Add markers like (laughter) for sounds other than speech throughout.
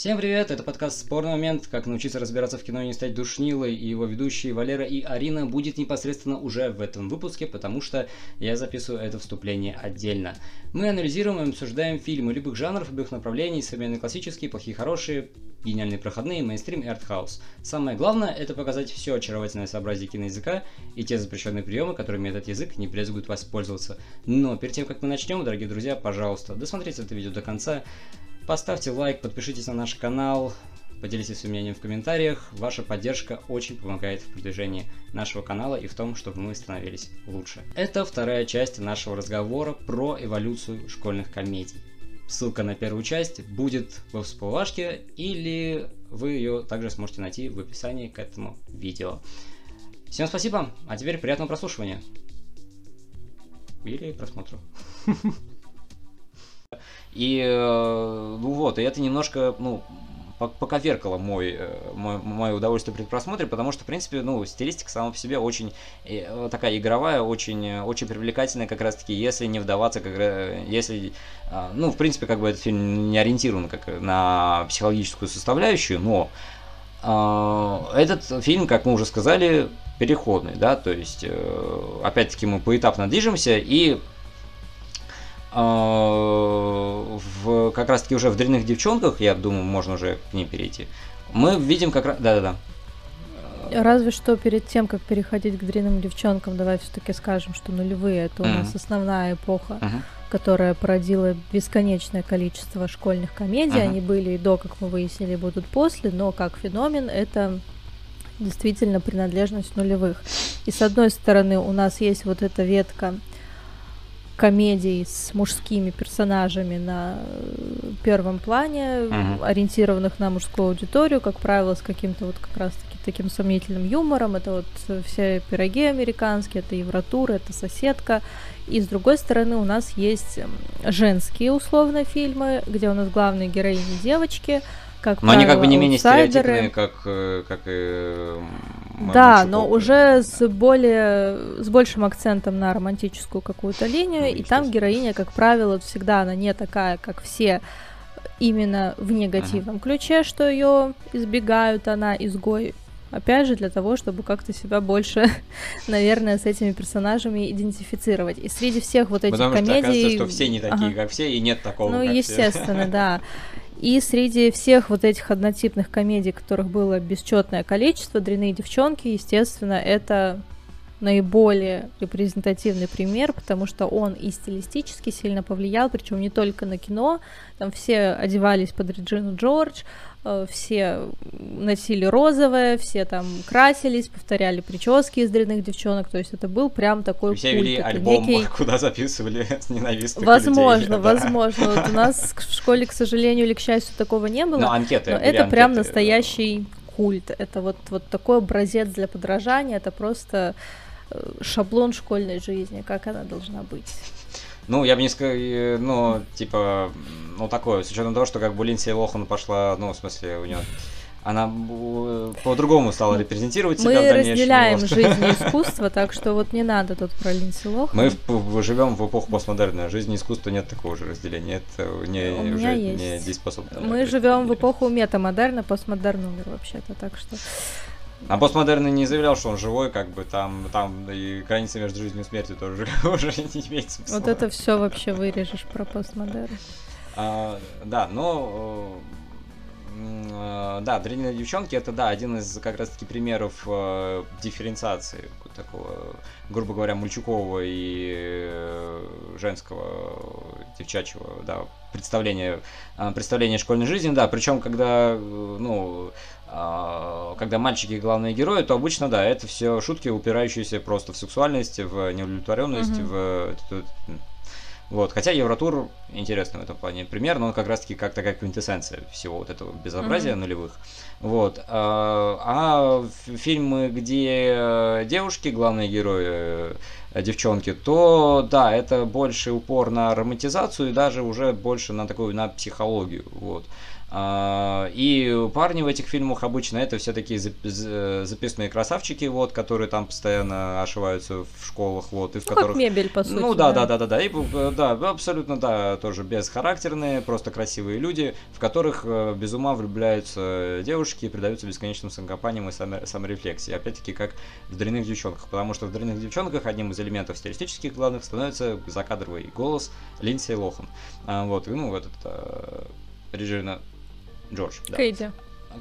Всем привет, это подкаст «Спорный момент. Как научиться разбираться в кино и не стать душнилой». И его ведущие Валера и Арина будет непосредственно уже в этом выпуске, потому что я записываю это вступление отдельно. Мы анализируем и обсуждаем фильмы любых жанров, любых направлений, современные классические, плохие хорошие, гениальные проходные, мейнстрим и артхаус. Самое главное это показать все очаровательное сообразие киноязыка и те запрещенные приемы, которыми этот язык не брезгует воспользоваться. Но перед тем, как мы начнем, дорогие друзья, пожалуйста, досмотрите это видео до конца. Поставьте лайк, подпишитесь на наш канал, поделитесь своим мнением в комментариях. Ваша поддержка очень помогает в продвижении нашего канала и в том, чтобы мы становились лучше. Это вторая часть нашего разговора про эволюцию школьных комедий. Ссылка на первую часть будет во всплывашке, или вы ее также сможете найти в описании к этому видео. Всем спасибо, а теперь приятного прослушивания. Или просмотра. (laughs) И, э, ну вот, и это немножко, ну, поковеркало мой, э, мой, мое удовольствие при просмотре, потому что, в принципе, ну, стилистика сама по себе очень э, такая игровая, очень, очень привлекательная, как раз-таки, если не вдаваться, как, если, ну, в принципе, как бы этот фильм не ориентирован как на психологическую составляющую, но этот фильм, как мы уже сказали, переходный, да, то есть, опять-таки, мы поэтапно движемся, и в, как раз таки уже в дрянных девчонках, я думаю, можно уже к ней перейти. Мы видим как раз... Да-да-да. Разве что перед тем, как переходить к дрянным девчонкам, давай все-таки скажем, что нулевые это у mm-hmm. нас основная эпоха, mm-hmm. которая породила бесконечное количество школьных комедий. Mm-hmm. Они были и до, как мы выяснили, будут после, но как феномен это действительно принадлежность нулевых. И с одной стороны у нас есть вот эта ветка комедий с мужскими персонажами на э, первом плане, uh-huh. ориентированных на мужскую аудиторию, как правило, с каким-то вот как раз-таки таким сомнительным юмором. Это вот все пироги американские, это Евротур, это соседка. И с другой стороны у нас есть женские условно фильмы, где у нас главные героини девочки, как Но правило, они как бы не менее стереотипные, как, э, как и да, но уже с более с большим акцентом на романтическую какую-то линию, ну, и там героиня, как правило, всегда она не такая, как все, именно в негативном uh-huh. ключе, что ее избегают, она изгой. Опять же, для того, чтобы как-то себя больше, (laughs) наверное, с этими персонажами идентифицировать. И среди всех вот этих Потому комедий... Потому что кажется, что все не такие, ага. как все, и нет такого, Ну, естественно, все. да. (laughs) И среди всех вот этих однотипных комедий, которых было бесчетное количество, «Дрянные девчонки», естественно, это наиболее репрезентативный пример, потому что он и стилистически сильно повлиял, причем не только на кино, там все одевались под Реджину Джордж, все носили розовое, все там красились, повторяли прически из дрянных девчонок, то есть это был прям такой Все культ, вели альбом, некий... (laughs) куда записывали (laughs) ненавистных Возможно, людей, возможно. Да. Вот у нас (laughs) в школе, к сожалению или к счастью, такого не было. Но анкеты. Но это прям настоящий культ. Это вот, вот такой образец для подражания, это просто э, шаблон школьной жизни, как она должна быть. Ну, я бы не сказал, ну, типа, ну, такое, с учетом того, что как бы Линдси Лохан пошла, ну, в смысле, у нее она по-другому стала репрезентировать мы себя Мы разделяем вот. жизнь и (laughs) искусство, так что вот не надо тут про Линдси Лохан. Мы живем в эпоху постмодерна. Жизнь и искусство нет такого же разделения. Это не, У уже не дееспособно. Мы живем в эпоху метамодерна, постмодерн умер вообще-то, так что... А постмодерн не заявлял, что он живой, как бы там, там и граница между жизнью и смертью тоже (laughs) уже не имеет смысла. Вот это все вообще вырежешь про постмодерн. А, да, но э, да, дрянные девчонки это да один из как раз таки примеров э, дифференциации такого, грубо говоря, мальчукового и э, женского девчачьего, да, представления, э, представления школьной жизни, да, причем когда, э, ну, когда мальчики главные герои, то обычно, да, это все шутки, упирающиеся просто в сексуальность, в неудовлетворенность, mm-hmm. в вот, хотя Евротур интересный в этом плане пример, но он как раз-таки как такая квинтэссенция всего вот этого безобразия mm-hmm. нулевых. Вот. А, а фильмы, где девушки, главные герои, э, девчонки, то да, это больше упор на романтизацию и даже уже больше на такую, на психологию. Вот. А, и парни в этих фильмах обычно это все такие записные красавчики, вот, которые там постоянно ошиваются в школах, вот, и в ну, которых... Как мебель, по сути. Ну да, да, да, да, да, и, да, абсолютно, да, тоже безхарактерные, просто красивые люди, в которых э, без ума влюбляются девушки и предаются бесконечным самокопаниям и саморефлексии. Опять-таки, как в «Дрянных девчонках», потому что в «Дрянных девчонках» одним из элементов стилистических главных становится закадровый голос Линдси Лохан. А, вот, и, ну, этот э, Реджина Джордж. Да. Кейди.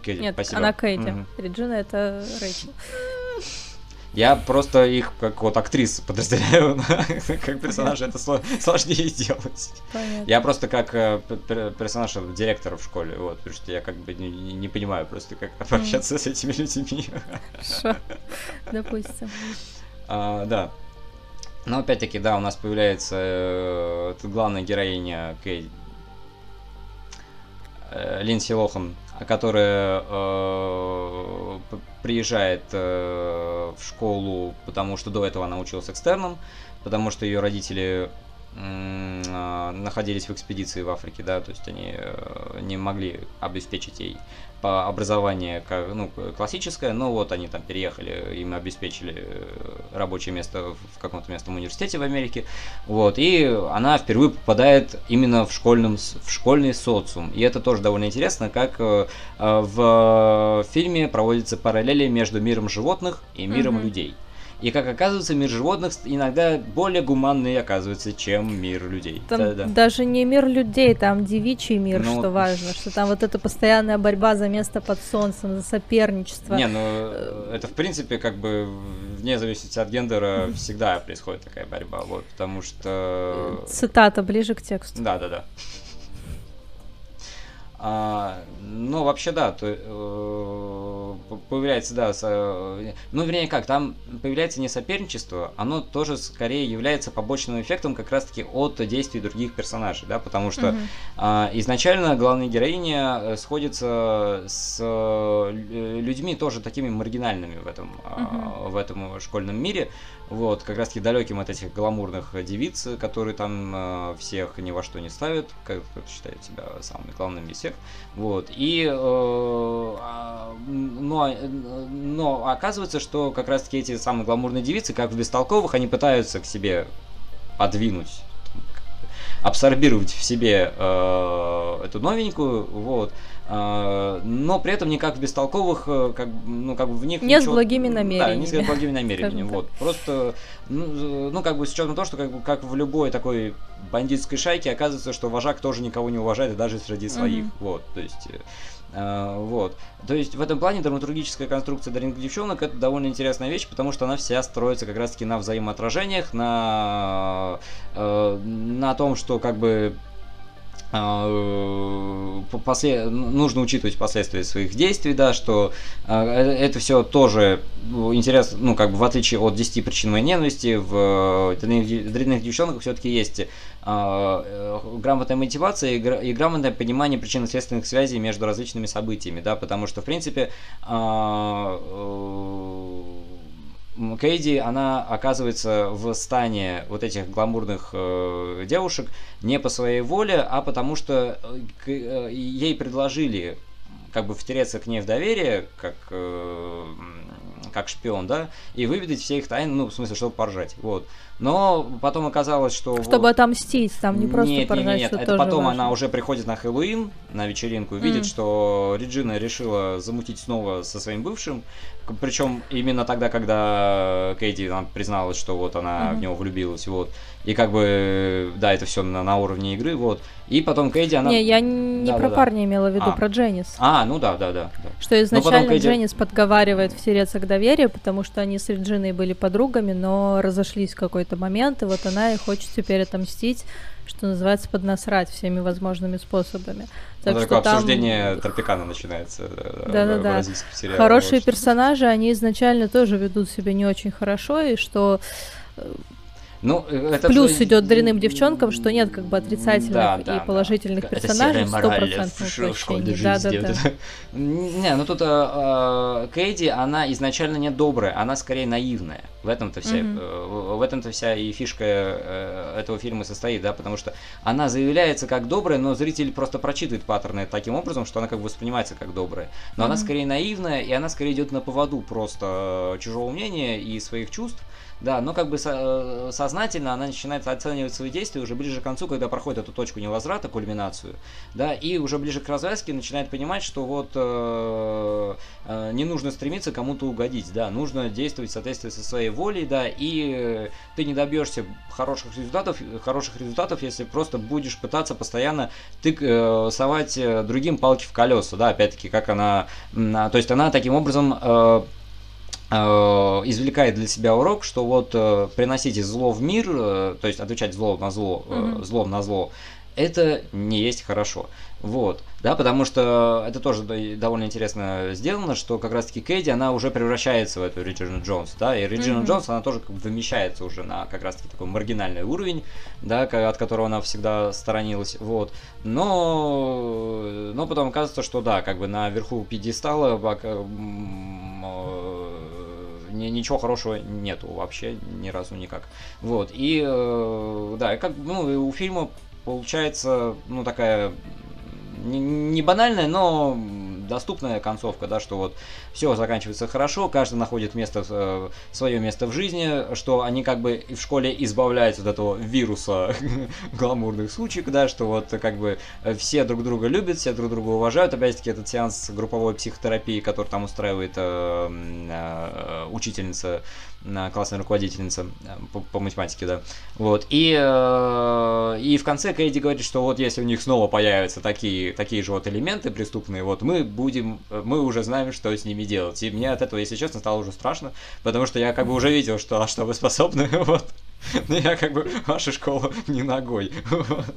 Кейди, Нет, спасибо. она Кейди. Угу. Реджина это Рэйчел. Я просто их как вот актрис подразделяю, (laughs) как персонажа это сложнее сделать. Понятно. Я просто как э, персонаж директора в школе, вот, потому что я как бы не, не понимаю просто, как общаться с этими людьми. Хорошо, допустим. А, да. Но опять-таки, да, у нас появляется э, главная героиня Кей, э, Линдси Лохан, которая э, приезжает э, в школу, потому что до этого она училась экстерном, потому что ее родители э, находились в экспедиции в Африке, да, то есть они э, не могли обеспечить ей по образованию ну, классическое, но вот они там переехали, им обеспечили э, рабочее место в каком-то местном университете в Америке, вот, и она впервые попадает именно в, школьном, в школьный социум, и это тоже довольно интересно, как э, в фильме проводятся параллели между миром животных и миром mm-hmm. людей. И как оказывается, мир животных иногда более гуманный оказывается, чем мир людей. Там да, да. даже не мир людей, там девичий мир, ну, что важно, что там вот эта постоянная борьба за место под солнцем, за соперничество. Не, ну это в принципе как бы вне зависимости от гендера всегда происходит такая борьба, вот, потому что... Цитата ближе к тексту. Да, да, да. А, ну, вообще, да, то, э, появляется, да, со, э, ну, вернее, как, там появляется не соперничество, оно тоже скорее является побочным эффектом как раз-таки от действий других персонажей, да, потому что mm-hmm. а, изначально главная героиня э, сходится с э, людьми тоже такими маргинальными в этом, а, в этом школьном мире, вот, как раз таки далеким от этих гламурных девиц, которые там э, всех ни во что не ставят, как кто-то считает себя самыми главными из всех. Вот, и, э, а, но, но оказывается, что как раз таки эти самые гламурные девицы, как в бестолковых, они пытаются к себе подвинуть абсорбировать в себе э, эту новенькую, вот, а, но при этом никак в бестолковых, э, как, ну, как бы в них... Не ничего, с благими намерениями. Да, не с благими намерениями, вот. Просто, ну, ну, как бы с учетом того, что как, бы, как в любой такой бандитской шайке оказывается, что вожак тоже никого не уважает, даже среди своих, mm-hmm. вот, то есть... Uh, вот. То есть в этом плане драматургическая конструкция Даринг девчонок это довольно интересная вещь, потому что она вся строится как раз таки на взаимоотражениях, на, uh, на том, что как бы а, э, после, нужно учитывать последствия своих действий, да, что э, это все тоже интересно, ну, как бы в отличие от 10 причин моей ненависти, в дрянных девчонках все-таки есть э, грамотная мотивация и, грамотное понимание причинно-следственных связей между различными событиями, да, потому что, в принципе, э, Кейди, она оказывается в стане вот этих гламурных э, девушек не по своей воле, а потому что э, э, ей предложили как бы втереться к ней в доверие, как, э, как шпион, да, и выведать все их тайны, ну, в смысле, чтобы поржать, вот. Но потом оказалось, что... Чтобы отомстить, там не просто нет, поржать, нет, нет, нет. это потом важно. она уже приходит на Хэллоуин, на вечеринку, и видит, mm. что Реджина решила замутить снова со своим бывшим, причем именно тогда, когда Кейти нам призналась, что вот она mm-hmm. в него влюбилась, вот. И как бы, да, это все на, на уровне игры, вот. И потом Кейди, она... Не, я не да, про да, парня да. имела в виду, а. про Дженнис. А, ну да, да, да. да. Что изначально Кейди... Дженнис подговаривает втереться к доверию, потому что они с Реджиной были подругами, но разошлись в какой-то момент, и вот она и хочет теперь отомстить что называется, поднасрать всеми возможными способами. Так ну, что такое там... обсуждение Тропикана начинается Да-да-да. Хорошие персонажи, они изначально тоже ведут себя не очень хорошо, и что э, Ну, это... Плюс идет дрянным девчонкам, что нет как бы отрицательных да, да, и положительных да. персонажей, стопроцентное воплощение. Да, да, да. (laughs) Не, ну тут э, Кейди, она изначально не добрая, она скорее наивная. В этом-то вся, mm-hmm. в этом-то вся и фишка э, этого фильма состоит, да, потому что она заявляется как добрая, но зритель просто прочитывает паттерны таким образом, что она как бы воспринимается как добрая. Но mm-hmm. она скорее наивная, и она скорее идет на поводу просто чужого мнения и своих чувств. Да, но как бы со- сознательно она начинает оценивать свои действия уже ближе к концу, когда проходит эту точку невозврата, кульминацию, да, и уже ближе к развязке начинает понимать, что вот э, э, не нужно стремиться кому-то угодить, да, нужно действовать в соответствии со своей волей, да, и ты не добьешься хороших результатов, хороших результатов, если просто будешь пытаться постоянно ты э, совать э, другим палки в колеса, да, опять-таки, как она, э, то есть она таким образом Э, извлекает для себя урок, что вот э, приносите зло в мир, э, то есть отвечать зло на зло, mm-hmm. злом на зло, это не есть хорошо. Вот, да, потому что это тоже довольно интересно сделано, что как раз-таки Кэдди, она уже превращается в эту Реджину Джонс, да, и Реджина mm-hmm. Джонс, она тоже как бы вымещается уже на как раз-таки такой маргинальный уровень, да, от которого она всегда сторонилась, вот, но, но потом оказывается, что да, как бы наверху пьедестала ни, ничего хорошего нету вообще ни разу никак. Вот, и э, да, как, ну, у фильма получается, ну, такая не, банальная, но доступная концовка, да, что вот все заканчивается хорошо, каждый находит место, э, свое место в жизни, что они как бы в школе избавляются от этого вируса (laughs) гламурных случаев, да, что вот как бы все друг друга любят, все друг друга уважают, опять-таки этот сеанс групповой психотерапии, который там устраивает э, э, учительница классная руководительница э, по, по математике, да. Вот. И, э, и в конце Кейди говорит, что вот если у них снова появятся такие, такие же вот элементы преступные, вот мы будем, мы уже знаем, что с ними делать. И мне от этого, если честно, стало уже страшно, потому что я как бы уже видел, что, что вы способны, (laughs) вот. Но я как бы вашу школу не ногой. (laughs) Вот.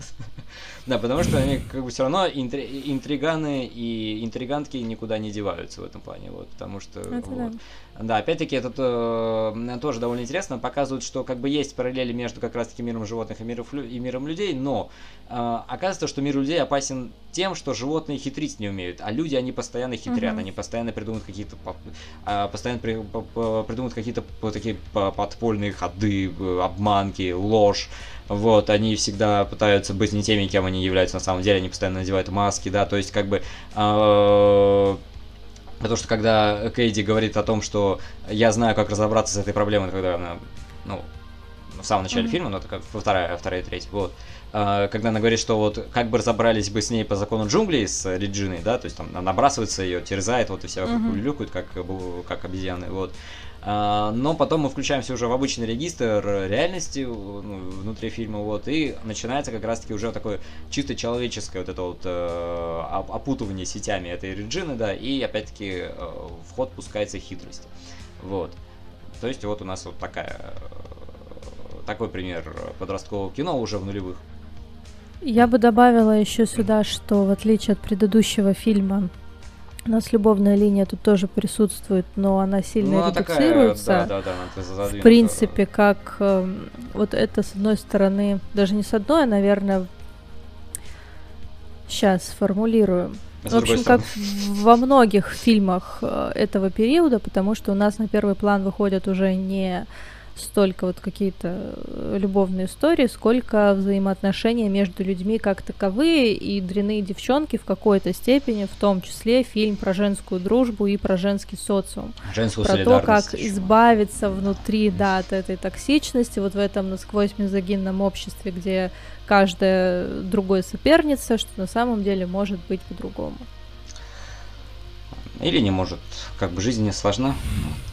Да, потому что они как бы все равно интри- интриганы и интригантки никуда не деваются в этом плане, вот, потому что... Это вот. да. Да, опять-таки, это э, тоже довольно интересно. Показывают, что как бы есть параллели между как раз-таки миром животных и миром, и миром людей, но э, оказывается, что мир людей опасен тем, что животные хитрить не умеют, а люди, они постоянно хитрят, uh-huh. они постоянно придумывают какие-то э, постоянно при, придумывают какие-то такие подпольные ходы, э, обманки, ложь. Вот, они всегда пытаются быть не теми, кем они являются на самом деле, они постоянно надевают маски, да, то есть как бы э, Потому что когда Кейди говорит о том, что я знаю, как разобраться с этой проблемой, когда она, ну, в самом начале mm-hmm. фильма, но это как вторая, вторая, третья, вот. А, когда она говорит, что вот как бы разобрались бы с ней по закону джунглей с Реджиной, да, то есть там набрасывается ее, терзает, вот и все mm-hmm. люлюкают, как, как обезьяны, вот. А, но потом мы включаемся уже в обычный регистр реальности ну, внутри фильма, вот, и начинается как раз-таки уже такое чисто человеческое вот это вот э, опутывание сетями этой Реджины, да, и опять-таки э, в ход пускается хитрость. Вот. То есть вот у нас вот такая, э, такой пример подросткового кино уже в нулевых. Я бы добавила еще сюда, что в отличие от предыдущего фильма у нас любовная линия тут тоже присутствует, но она сильно ну, редуцируется. Такая, да, да, да, в принципе, как э, вот это с одной стороны, даже не с одной, а, наверное, сейчас сформулирую. В общем, как во многих фильмах э, этого периода, потому что у нас на первый план выходят уже не столько вот какие-то э, любовные истории, сколько взаимоотношения между людьми как таковые, и дряные девчонки в какой-то степени, в том числе фильм про женскую дружбу и про женский социум. Женскую про то, как избавиться внутри, да, от этой токсичности, вот в этом насквозь мизогинном обществе, где каждая другой соперница, что на самом деле может быть по-другому. Или не может. Как бы жизнь не сложна. (laughs)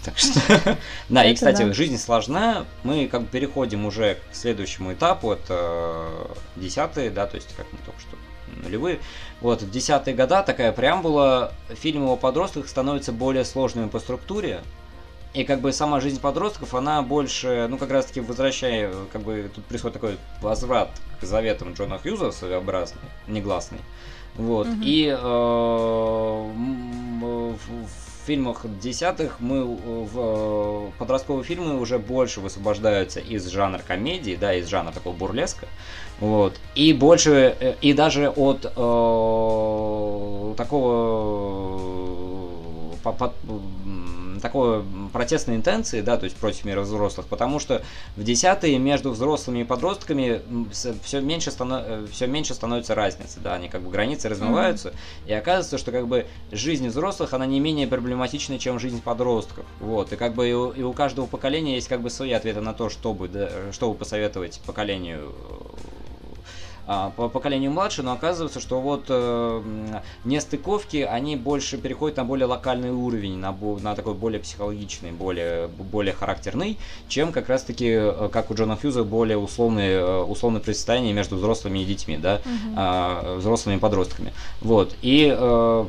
Так что... (laughs) Да, и, кстати, жизнь сложна. Мы как бы переходим уже к следующему этапу. Это десятые, да, то есть как мы только что нулевые. Вот, в десятые года такая преамбула. Фильмы о подростках становятся более сложными по структуре. И как бы сама жизнь подростков, она больше, ну как раз таки возвращая, как бы тут происходит такой возврат к заветам Джона Хьюза своеобразный, негласный. Вот. Угу. И э, фильмах десятых мы в подростковые фильмы уже больше высвобождаются из жанра комедии, да, из жанра такого бурлеска. Вот. И больше, и даже от э, такого по, по, такой протестной интенции, да, то есть против мира взрослых, потому что в десятые между взрослыми и подростками все меньше, станов... Э, все меньше становится разницы, да, они как бы границы размываются, mm-hmm. и оказывается, что как бы жизнь взрослых, она не менее проблематична, чем жизнь подростков, вот, и как бы и у, и у каждого поколения есть как бы свои ответы на то, чтобы, да, чтобы посоветовать поколению а, по поколению младше, но оказывается, что вот э, нестыковки, они больше переходят на более локальный уровень, на, на такой более психологичный, более, более характерный, чем как раз-таки, э, как у Джона Фьюза, более условные, э, условные предстояния между взрослыми и детьми, да, угу. э, взрослыми и подростками. Вот, и... Э,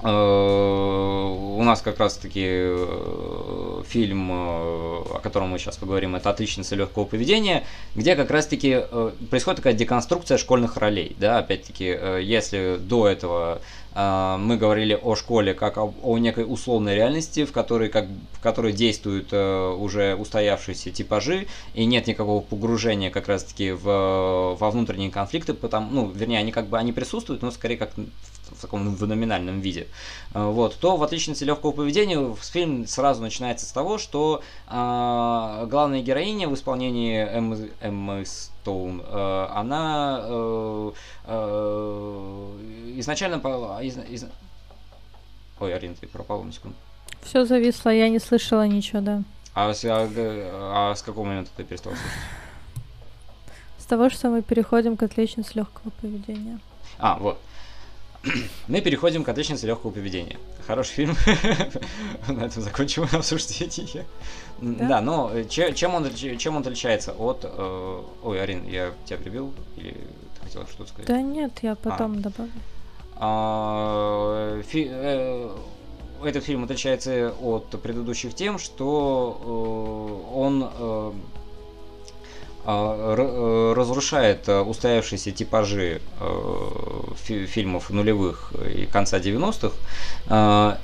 у нас как раз-таки э, фильм, э, о котором мы сейчас поговорим, это «Отличница легкого поведения», где как раз-таки происходит такая деконструкция школьных ролей. Да? Опять-таки, если до этого мы говорили о школе как о, о некой условной реальности, в которой, как, в которой действуют уже устоявшиеся типажи, и нет никакого погружения как раз-таки в, во внутренние конфликты, потому, ну, вернее, они как бы они присутствуют, но скорее как в таком в номинальном виде, э, вот, то в отличности легкого поведения фильм сразу начинается с того, что э, главная героиня в исполнении Эммы, Эммы Стоун, э, она э, э, изначально... Из, из... Ой, Арина, ты пропала на секунду. Все зависло, я не слышала ничего, да. А, с, а, а с какого момента ты перестала слушать? С того, что мы переходим к отличнице легкого поведения. А, вот. (clears throat) Мы переходим к отличнице легкого поведения. Хороший фильм. (laughs) На этом закончим (laughs) обсуждение. Да, да но э, чем он, чем он отличается от... Э, ой, Арин, я тебя прибил? Или ты хотела что-то сказать? Да нет, я потом а. добавлю. А, э, этот фильм отличается от предыдущих тем, что он... А, э, разрушает э, устоявшиеся типажи э, фильмов нулевых и конца 90-х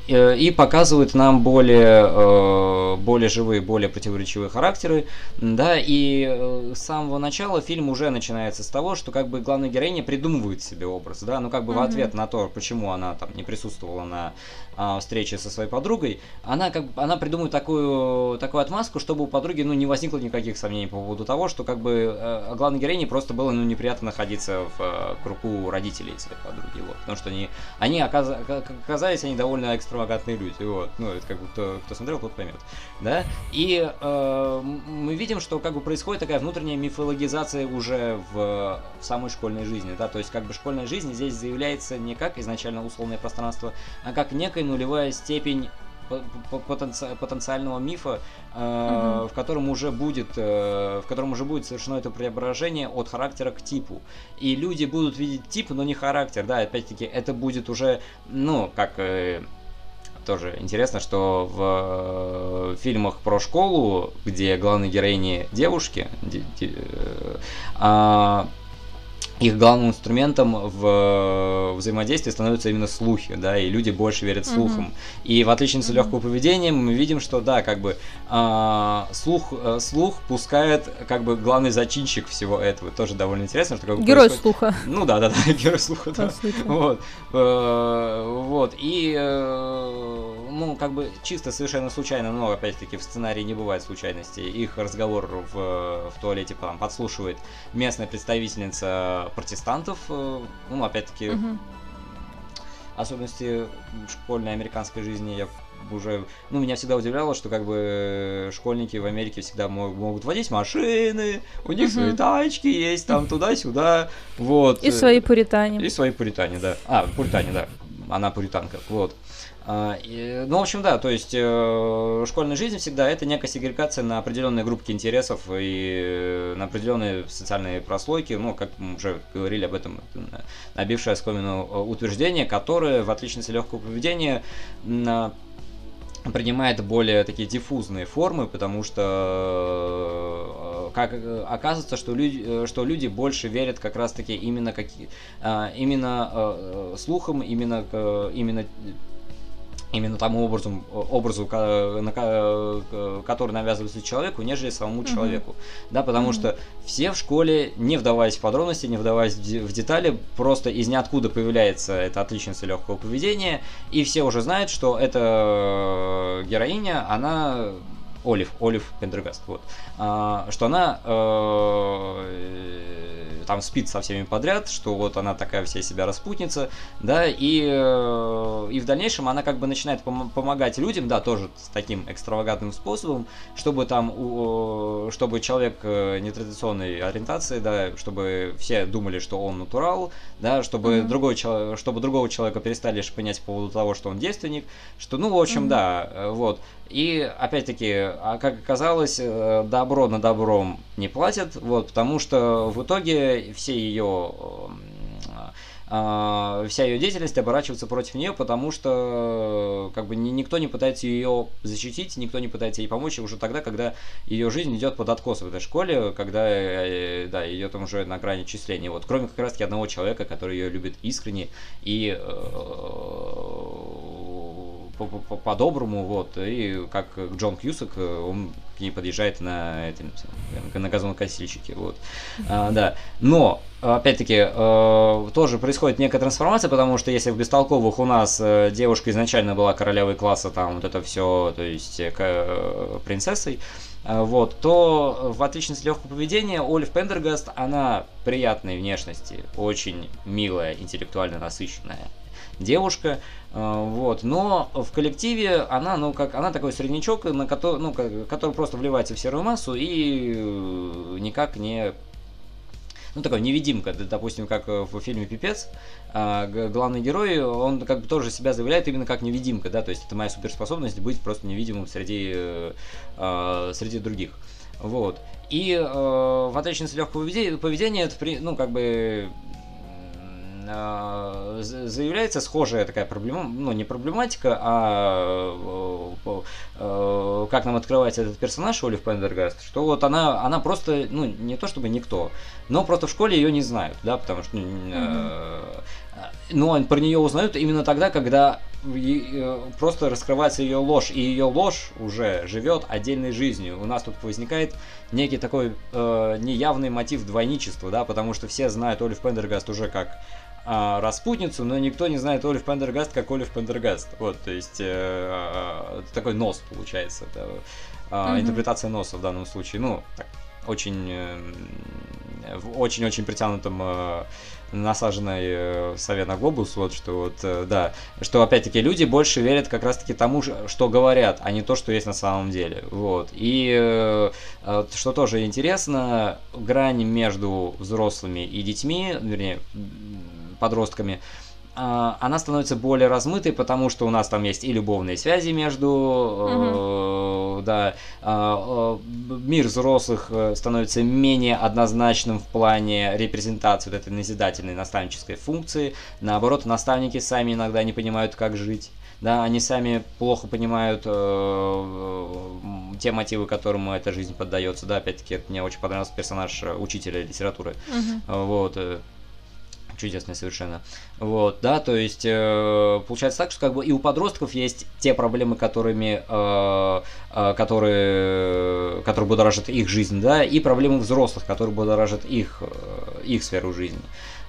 и показывает нам более, более живые, более противоречивые характеры. Да, и с самого начала фильм уже начинается с того, что как бы главная героиня придумывает себе образ, да, ну как бы mm-hmm. в ответ на то, почему она там не присутствовала на а, встрече со своей подругой, она как она придумывает такую такую отмазку, чтобы у подруги ну не возникло никаких сомнений по поводу того, что как бы э, главной героине просто было ну неприятно находиться в э, кругу родителей своей подруги, вот, потому что они они оказ, оказались они довольно экстравагантные люди, вот, ну это как бы кто, кто смотрел, тот поймет, да, и э, мы видим, что как бы происходит такая внутренняя мифологизация уже в, в самой школьной жизни, да, то есть как бы школьная жизнь здесь заявляется не как изначально условное пространство, а как некое нулевая степень потенци потенциального мифа, э, uh-huh. в котором уже будет, э, в котором уже будет совершено это преображение от характера к типу. И люди будут видеть тип, но не характер, да, опять-таки это будет уже, ну, как э, тоже интересно, что в э, фильмах про школу, где главные героини девушки, де, де, э, а, их главным инструментом в э, взаимодействии становятся именно слухи, да, и люди больше верят слухам. Mm-hmm. И в отличие от легкого поведения мы видим, что да, как бы а, слух, а, слух пускает как бы главный зачинщик всего этого. Тоже довольно интересно, что как бы Герой происходит... слуха. Ну да, да, да, (laughs) герой слуха, да. Вот. Вот. И ну, как бы чисто совершенно случайно, но опять-таки в сценарии не бывает случайностей. Их разговор в, в туалете там, подслушивает местная представительница протестантов, э, ну, опять-таки, угу. особенности школьной американской жизни я уже, ну, меня всегда удивляло, что как бы школьники в Америке всегда могут, могут водить машины, у них угу. свои тачки есть, там туда-сюда, вот. И свои пуритане. И свои пуритане, да. А, пуритане, да. Она пуританка, вот. А, ну, в общем, да, то есть э, школьная жизнь всегда это некая сегрегация на определенные группки интересов и на определенные социальные прослойки, ну, как мы уже говорили об этом, набившее оскомину э, утверждение, которое, в отличности легкого поведения, принимает более такие диффузные формы, потому что э, как оказывается, что люди, что люди больше верят как раз-таки именно как, именно слухам, именно именно именно тому образу, образу который навязывается человеку, нежели самому mm-hmm. человеку. Да, потому mm-hmm. что все в школе, не вдаваясь в подробности, не вдаваясь в детали, просто из ниоткуда появляется эта отличница легкого поведения, и все уже знают, что эта героиня, она Олив, Олив Пендергаст, вот, а, что она э, там спит со всеми подряд, что вот она такая вся себя распутница, да, и, э, и в дальнейшем она как бы начинает пом- помогать людям, да, тоже с таким экстравагантным способом, чтобы там, у, чтобы человек э, нетрадиционной ориентации, да, чтобы все думали, что он натурал, да, чтобы, mm-hmm. другой, чтобы другого человека перестали шпынять по поводу того, что он девственник, что, ну, в общем, mm-hmm. да, э, вот. И, опять-таки, а как оказалось, добро на добром не платят, вот, потому что в итоге все ее а, вся ее деятельность оборачивается против нее, потому что как бы никто не пытается ее защитить, никто не пытается ей помочь уже тогда, когда ее жизнь идет под откос в этой школе, когда э, да, ее там уже на грани числения. Вот, кроме как раз таки одного человека, который ее любит искренне и э, по-доброму, вот, и как Джон Кьюсак, э, он к ней подъезжает на, этим, на газонокосильщике, вот, а, да, но, опять-таки, э, тоже происходит некая трансформация, потому что если в «Бестолковых» у нас э, девушка изначально была королевой класса, там, вот это все, то есть, принцессой, вот, то в отличности легкого поведения Олив Пендергаст, она приятной внешности, очень милая, интеллектуально насыщенная девушка, вот. Но в коллективе она, ну, как, она такой среднячок, на который, ну, который просто вливается в серую массу и э, никак не ну, такой невидимка, допустим, как в фильме «Пипец», а, главный герой, он как бы тоже себя заявляет именно как невидимка, да, то есть это моя суперспособность быть просто невидимым среди, э, среди других. Вот. И э, в отличие от легкого поведения, это, ну, как бы а, заявляется схожая такая проблема, ну не проблематика, а э, э, как нам открывается этот персонаж Олив Пендергаст, что вот она, она просто, ну не то чтобы никто, но просто в школе ее не знают, да, потому что, mm-hmm. Ну, про нее узнают именно тогда, когда просто раскрывается ее ложь, и ее ложь уже живет отдельной жизнью. У нас тут возникает некий такой э, неявный мотив двойничества, да, потому что все знают Олив Пендергаст уже как а, распутницу, но никто не знает Олив Пендергаст как Олив Пендергаст. Вот, то есть э, э, такой нос получается. Это, э, mm-hmm. Интерпретация носа в данном случае. Ну, так, очень, э, очень-очень притянутом э, насаженной э, сове на глобус, вот что вот, э, да, что опять-таки люди больше верят как раз-таки тому, что говорят, а не то, что есть на самом деле, вот. И э, что тоже интересно, грань между взрослыми и детьми, вернее, подростками, она становится более размытой, потому что у нас там есть и любовные связи между, угу. э, да, э, мир взрослых э, становится менее однозначным в плане репрезентации вот этой назидательной наставнической функции. Наоборот, наставники сами иногда не понимают, как жить. Да, они сами плохо понимают э, те мотивы, которым эта жизнь поддается. Да, опять-таки, мне очень понравился персонаж учителя литературы. Угу. Вот чудесная совершенно. Вот, да, то есть э, получается так, что как бы и у подростков есть те проблемы, которыми, э, э, которые, которые будоражат их жизнь, да, и проблемы взрослых, которые будоражат их, э, их сферу жизни.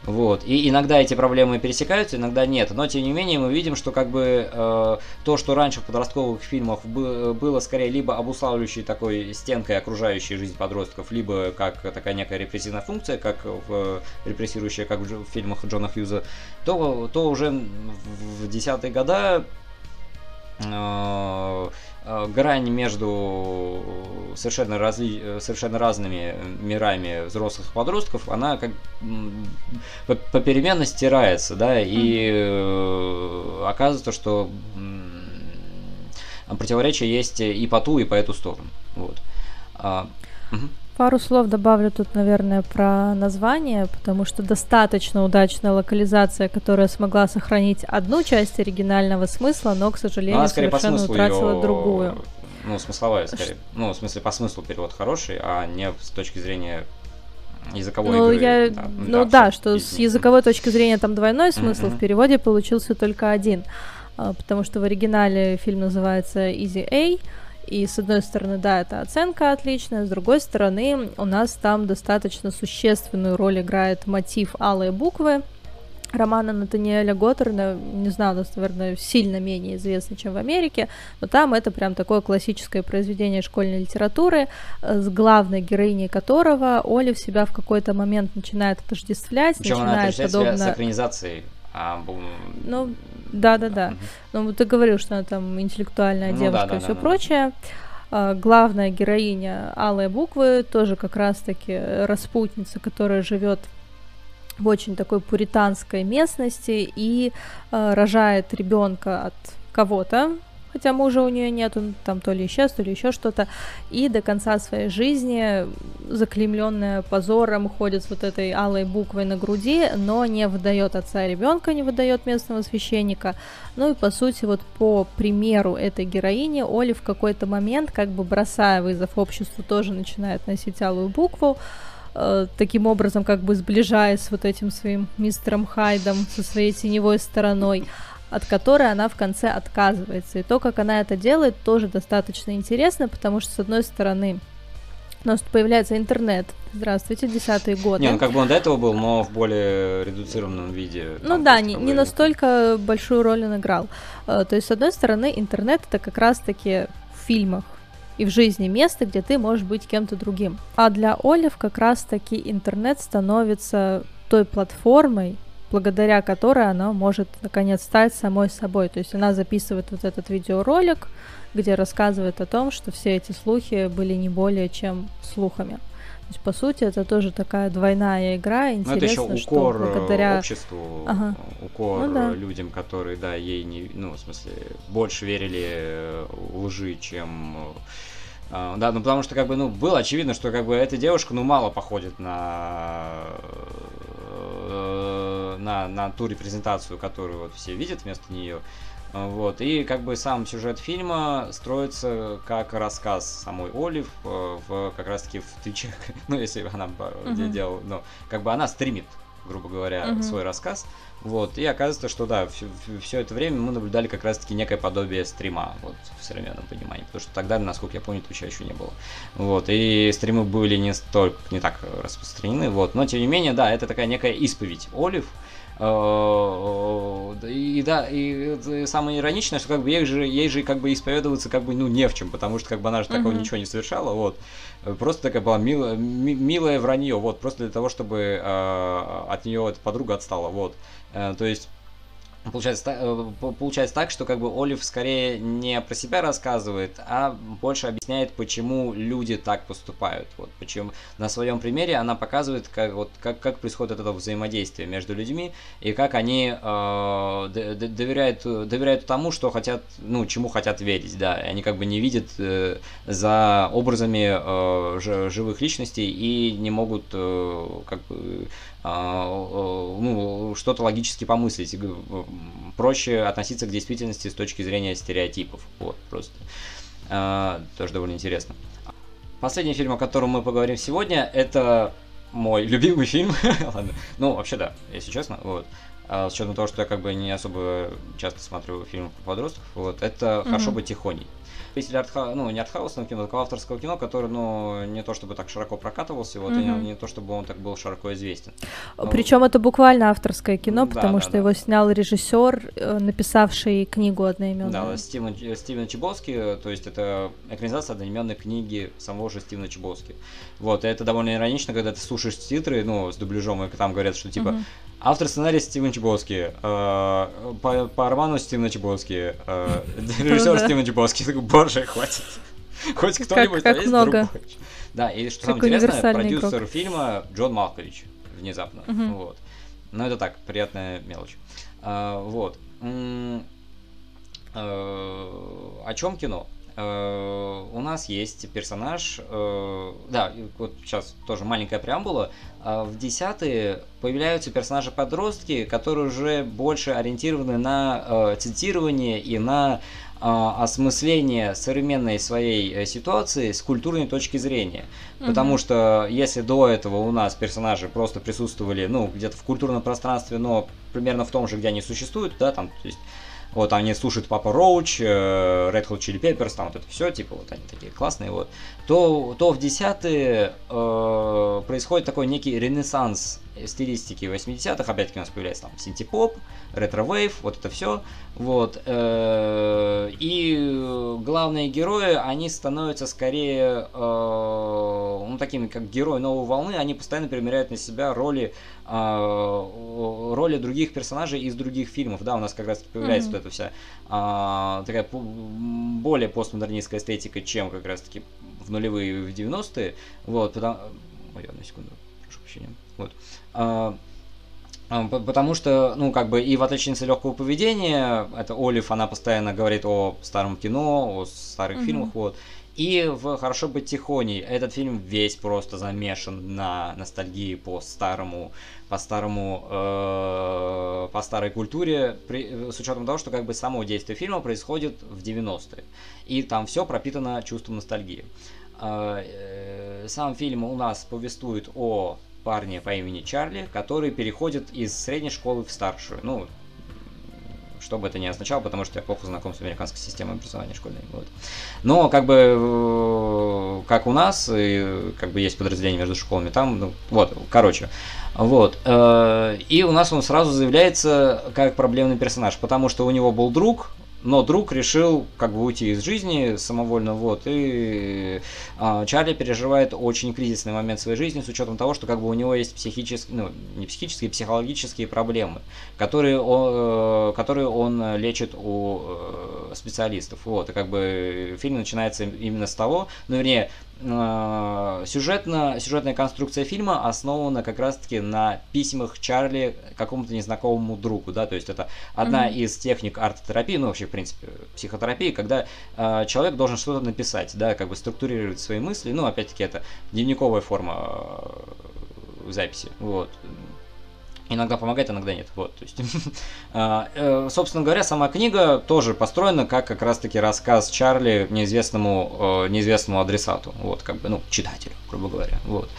Вот. И иногда эти проблемы пересекаются, иногда нет. Но тем не менее мы видим, что как бы э, то, что раньше в подростковых фильмах бы, было скорее либо обуславливающей такой стенкой окружающей жизнь подростков, либо как такая некая репрессивная функция, как в репрессирующая, как в фильмах Джона Хьюза, то, то уже в десятые года э, Э, грань между совершенно, разли... совершенно разными мирами взрослых подростков, она как попеременно стирается, да, и mm-hmm. оказывается, что противоречия есть и по ту, и по эту сторону. Вот. А, угу. Пару слов добавлю тут, наверное, про название, потому что достаточно удачная локализация, которая смогла сохранить одну часть оригинального смысла, но, к сожалению, Она, совершенно утратила ее... другую. Ну, смысловая, скорее. Ну, в смысле, по смыслу перевод хороший, а не с точки зрения языковой ну, игры. Я... Да, ну да, да что с языковой точки зрения там двойной смысл, mm-hmm. в переводе получился только один. а, потому что в оригинале фильм называется Easy A, и с одной стороны, да, это оценка отличная, с другой стороны, у нас там достаточно существенную роль играет мотив алые буквы, романа Натаниэля Готтерна, не знаю, наверное, сильно менее известный, чем в Америке, но там это прям такое классическое произведение школьной литературы, э, с главной героиней которого Олив себя в какой-то момент начинает отождествлять, Причем начинает она подобно... с экранизацией. А, ну, да, да, да. Ну, ты говорил, что она там интеллектуальная ну, девушка да, да, и все да, прочее. Да. Главная героиня Алые буквы тоже как раз-таки распутница, которая живет в очень такой пуританской местности и э, рожает ребенка от кого-то, хотя мужа у нее нет, он там то ли исчез, то ли еще что-то, и до конца своей жизни заклемленная позором ходит с вот этой алой буквой на груди, но не выдает отца ребенка, не выдает местного священника. Ну и по сути вот по примеру этой героини Оли в какой-то момент, как бы бросая вызов обществу, тоже начинает носить алую букву, Э, таким образом как бы сближаясь с вот этим своим мистером Хайдом, со своей теневой стороной, от которой она в конце отказывается. И то, как она это делает, тоже достаточно интересно, потому что, с одной стороны, у нас появляется интернет. Здравствуйте, десятые годы. Не, ну как бы он до этого был, но в более редуцированном виде. Ну да, не, не настолько большую роль он играл. Э, то есть, с одной стороны, интернет это как раз-таки в фильмах и в жизни место, где ты можешь быть кем-то другим. А для Олив как раз-таки интернет становится той платформой, благодаря которой она может наконец стать самой собой. То есть она записывает вот этот видеоролик, где рассказывает о том, что все эти слухи были не более чем слухами. То есть, по сути, это тоже такая двойная игра. Интересно, Но это еще укор что благодаря обществу, ага. укор ну, да. людям, которые, да, ей не, ну, в смысле, больше верили лжи, чем а, да, ну потому что как бы, ну, было очевидно, что как бы эта девушка, ну, мало походит на э, на, на ту репрезентацию, которую вот все видят вместо нее. Вот. И как бы сам сюжет фильма строится как рассказ самой Олив в как раз таки в Твиче, (laughs) ну если она uh-huh. делала, ну как бы она стримит, грубо говоря, uh-huh. свой рассказ. Вот, и оказывается, что да, все, все это время мы наблюдали как раз-таки некое подобие стрима, вот, в современном понимании, потому что тогда, насколько я помню, Твича еще не было. Вот, и стримы были не столько, не так распространены, вот, но тем не менее, да, это такая некая исповедь Олив, Э, и да, и самое ироничное, что как бы ей же, ей же как бы исповедоваться как бы ну не в чем, потому что как бы она же такого ничего не совершала, вот. Просто такая была милая, милая вранье, вот, просто для того, чтобы э, от нее эта подруга отстала, вот. Э, то есть Получается, э, получается так, что как бы Олив скорее не про себя рассказывает, а больше объясняет, почему люди так поступают. Вот почему на своем примере она показывает, как, вот, как, как происходит это взаимодействие между людьми и как они э, доверяют, доверяют тому, что хотят, ну, чему хотят верить, да. И они как бы не видят э, за образами э, живых личностей и не могут э, как бы ну, что-то логически помыслить. Проще относиться к действительности с точки зрения стереотипов. Вот, просто. А, тоже довольно интересно. Последний фильм, о котором мы поговорим сегодня, это мой любимый фильм. (laughs) Ладно. Ну, вообще да, если честно. Вот. А с учетом того, что я как бы не особо часто смотрю фильмы про подростков, вот, это mm-hmm. «Хорошо быть тихоней» любитель артха... ну, не артхаусного кино, такого авторского кино, который, ну, не то чтобы так широко прокатывался, вот, mm-hmm. и не, не то чтобы он так был широко известен. Причем это буквально авторское кино, потому да, что да. его снял режиссер, э, написавший книгу одноименную. Да, Стивен, Стивен Чебовски, то есть это экранизация одноименной книги самого же Стивена Чебовски. Вот, и это довольно иронично, когда ты слушаешь титры, ну, с дубляжом, и там говорят, что типа mm-hmm. Автор сценария Стивен Чебовский, э, по, по роману Стивена Чебовский, э, (laughs) (laughs) режиссер Стивен Чебовский. Боже, хватит. (laughs) Хоть кто-нибудь, как, как много. Да, и что самое интересное, продюсер фильма Джон Малкович внезапно. Вот. Но это так, приятная мелочь. А, вот. Э, о чем кино? Э, у нас есть персонаж, э, да, вот сейчас тоже маленькая преамбула, э, в десятые появляются персонажи-подростки, которые уже больше ориентированы на цитирование и на осмысление современной своей ситуации с культурной точки зрения. Угу. Потому что если до этого у нас персонажи просто присутствовали, ну, где-то в культурном пространстве, но примерно в том же, где они существуют, да, там, то есть вот они слушают Papa Roach, Red Hot Chili Peppers, там вот это все, типа вот они такие классные, вот, то, то в десятые э, происходит такой некий ренессанс стилистики 80-х, опять-таки у нас появляется там синтепоп, retrowave, вот это все, вот, э, и главные герои, они становятся скорее, э, ну, такими, как герои новой волны, они постоянно примеряют на себя роли, э, роли других персонажей из других фильмов, да, у нас как раз появляется mm-hmm. вот эта вся э, такая более постмодернистская эстетика, чем как раз-таки в нулевые в 90-е, вот, потому... Ой, на секунду, прошу прощения, вот. А, а, потому что, ну, как бы, и в отличнице легкого поведения, это Олив, она постоянно говорит о старом кино, о старых mm-hmm. фильмах, вот. И в «Хорошо быть тихоней» этот фильм весь просто замешан на ностальгии по старому, по старому, э, по старой культуре, при, с учетом того, что как бы само действие фильма происходит в 90-е. И там все пропитано чувством ностальгии. Э, э, сам фильм у нас повествует о парня по имени Чарли, который переходит из средней школы в старшую. Ну, что бы это ни означало, потому что я плохо знаком с американской системой образования школьной. Вот. Но как бы э, как у нас, и, как бы есть подразделение между школами, там, ну, вот, короче. Вот. Э, и у нас он сразу заявляется как проблемный персонаж, потому что у него был друг, но друг решил как бы уйти из жизни самовольно, вот, и а, Чарли переживает очень кризисный момент своей жизни с учетом того, что как бы у него есть психические, ну, не психические, психологические проблемы, которые он, э, которые он лечит у э, специалистов, вот, и как бы фильм начинается именно с того, ну, вернее, сюжетно, сюжетная конструкция фильма основана как раз-таки на письмах Чарли какому-то незнакомому другу, да, то есть это одна mm-hmm. из техник арт-терапии, ну вообще в принципе психотерапии, когда э, человек должен что-то написать, да, как бы структурировать свои мысли, ну опять-таки это дневниковая форма э, записи, вот, Иногда помогает, иногда нет. Вот, то есть, (laughs) а, э, собственно говоря, сама книга тоже построена как как раз-таки рассказ Чарли неизвестному, э, неизвестному адресату, вот, как бы, ну, читателю, грубо говоря, вот.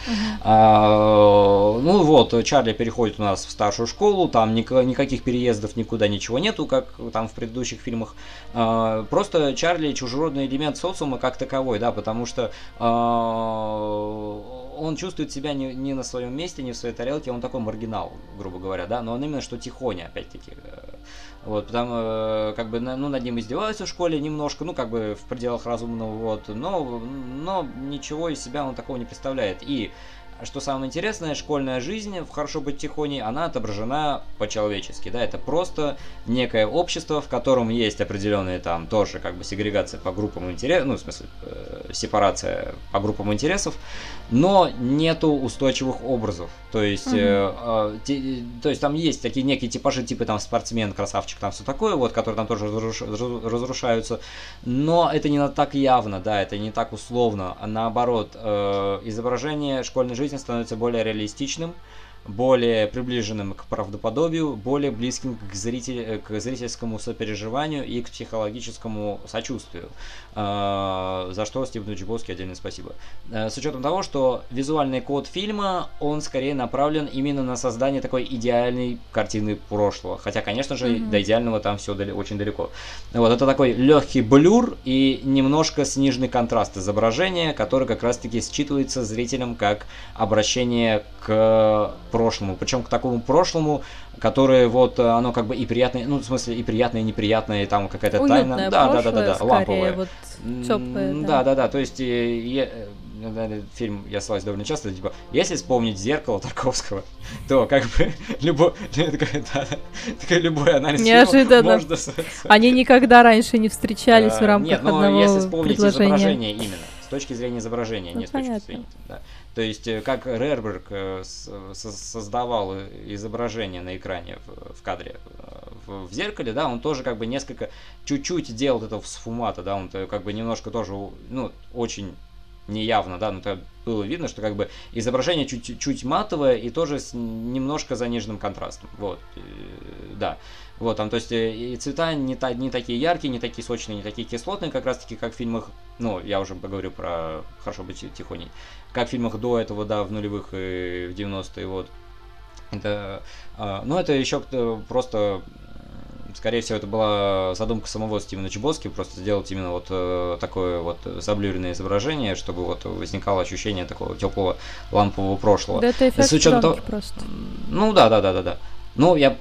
А, ну вот, Чарли переходит у нас в старшую школу, там ник- никаких переездов никуда, ничего нету, как там в предыдущих фильмах. А, просто Чарли чужеродный элемент социума как таковой, да, потому что а, он чувствует себя не, не на своем месте, не в своей тарелке, он такой маргинал, грубо говоря, да, но он именно что тихоня, опять-таки. Вот, потому, э, как бы, ну, над ним издеваются в школе немножко, ну, как бы, в пределах разумного, вот, но, но ничего из себя он такого не представляет. И что самое интересное, школьная жизнь в «Хорошо быть тихоней», она отображена по-человечески, да, это просто некое общество, в котором есть определенные там тоже как бы сегрегация по группам интересов, ну, в смысле, э, сепарация по группам интересов, но нету устойчивых образов, то есть, э, э, те, то есть там есть такие некие типажи, типа там спортсмен, красавчик, там все такое, вот, которые там тоже разруш, разрушаются, но это не так явно, да, это не так условно, а наоборот, э, изображение школьной жизни жизнь становится более реалистичным, более приближенным к правдоподобию, более близким к, зритель, к зрительскому сопереживанию и к психологическому сочувствию. А, за что Стивену Джибовски отдельное спасибо. А, с учетом того, что визуальный код фильма, он скорее направлен именно на создание такой идеальной картины прошлого. Хотя, конечно же, mm-hmm. до идеального там все дали, очень далеко. Вот это такой легкий блюр и немножко сниженный контраст изображения, который как раз-таки считывается зрителям как обращение к прошлому, причем к такому прошлому, которое вот э, оно как бы и приятное, ну в смысле и приятное, и неприятное, и там какая-то тайна, да, да, да, да, да, ламповое, вот теплое, да. да, да, да, то есть э, я, э, фильм я ссылаюсь довольно часто, типа, если вспомнить зеркало Тарковского, (laughs) то как бы любой, (laughs) любой анализ Неожиданно. можно... Они никогда раньше не встречались в рамках Нет, но если вспомнить изображение именно, с точки зрения изображения, не с точки зрения. То есть, э, как Рерберг э, создавал изображение на экране в, кадре э, в, зеркале, да, он тоже как бы несколько, чуть-чуть делал это в сфумата, да, он как бы немножко тоже, ну, очень неявно, да, но это было видно, что как бы изображение чуть-чуть матовое и тоже с немножко заниженным контрастом, вот, да. Вот, там, то есть, и цвета не, та, не такие яркие, не такие сочные, не такие кислотные, как раз таки, как в фильмах, ну, я уже поговорю про «Хорошо быть тихоней», как в фильмах до этого, да, в нулевых и в 90-е, вот. Это, э, ну, это еще просто скорее всего, это была задумка самого Стивена Чебоски, просто сделать именно вот э, такое вот заблюренное изображение, чтобы вот возникало ощущение такого теплого лампового прошлого. Да это эффект С учетом того... просто. Ну да, да, да, да, да. Ну, я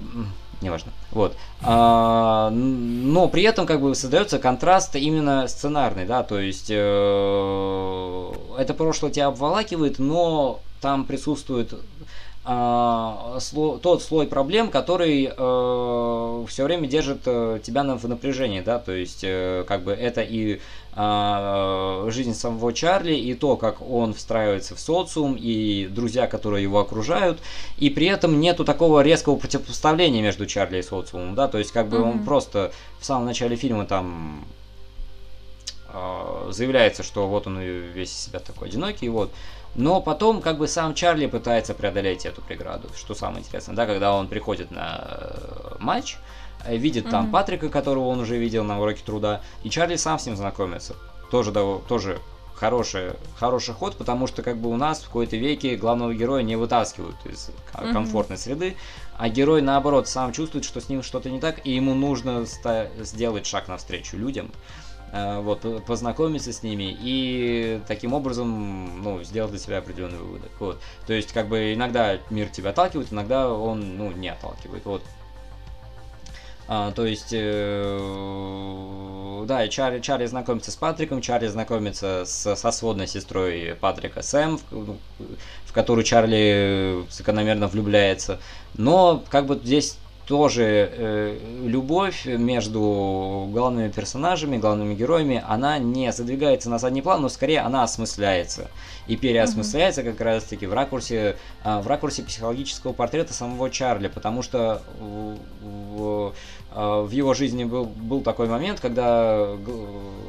неважно. Вот. А, но при этом как бы создается контраст именно сценарный, да, то есть э, это прошлое тебя обволакивает, но там присутствует а, сло, тот слой проблем, который э, все время держит э, тебя на, в напряжении, да, то есть э, как бы это и э, жизнь самого Чарли, и то, как он встраивается в социум, и друзья, которые его окружают, и при этом нету такого резкого противопоставления между Чарли и социумом, да, то есть как бы mm-hmm. он просто в самом начале фильма там э, заявляется, что вот он весь себя такой одинокий, вот, но потом как бы сам Чарли пытается преодолеть эту преграду, что самое интересное, да, когда он приходит на э, матч, э, видит там mm-hmm. Патрика, которого он уже видел на уроке труда, и Чарли сам с ним знакомится. Тоже, да, тоже хороший, хороший ход, потому что как бы у нас в какой-то веке главного героя не вытаскивают из mm-hmm. комфортной среды, а герой наоборот сам чувствует, что с ним что-то не так, и ему нужно сделать шаг навстречу людям. Э, вот, познакомиться с ними и таким образом, ну, сделать для себя определенный выводок, вот. То есть, как бы, иногда мир тебя отталкивает, иногда он, ну, не отталкивает, вот. А, то есть, э, да, Чарли, Чарли знакомится с Патриком, Чарли знакомится с, со сводной сестрой Патрика Сэм, в, ну, в которую Чарли закономерно влюбляется. Но, как бы, здесь тоже э, любовь между главными персонажами, главными героями, она не задвигается на задний план, но скорее она осмысляется. И переосмысляется как раз-таки в ракурсе, э, в ракурсе психологического портрета самого Чарли, потому что в, в, в его жизни был, был такой момент, когда э,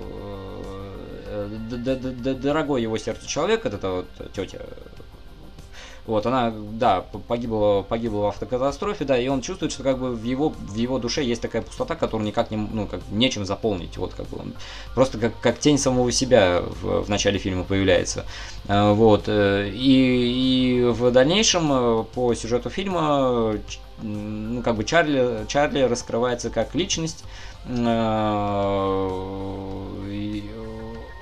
дорогой его сердцу человек, это вот тетя вот, она, да, погибла, погибла в автокатастрофе, да, и он чувствует, что как бы в его, в его душе есть такая пустота, которую никак не, ну, как, нечем заполнить. Вот, как бы он просто как, как тень самого себя в, в начале фильма появляется. А, вот, э, и, и в дальнейшем э, по сюжету фильма ну, как бы Чарли, Чарли раскрывается как личность, э,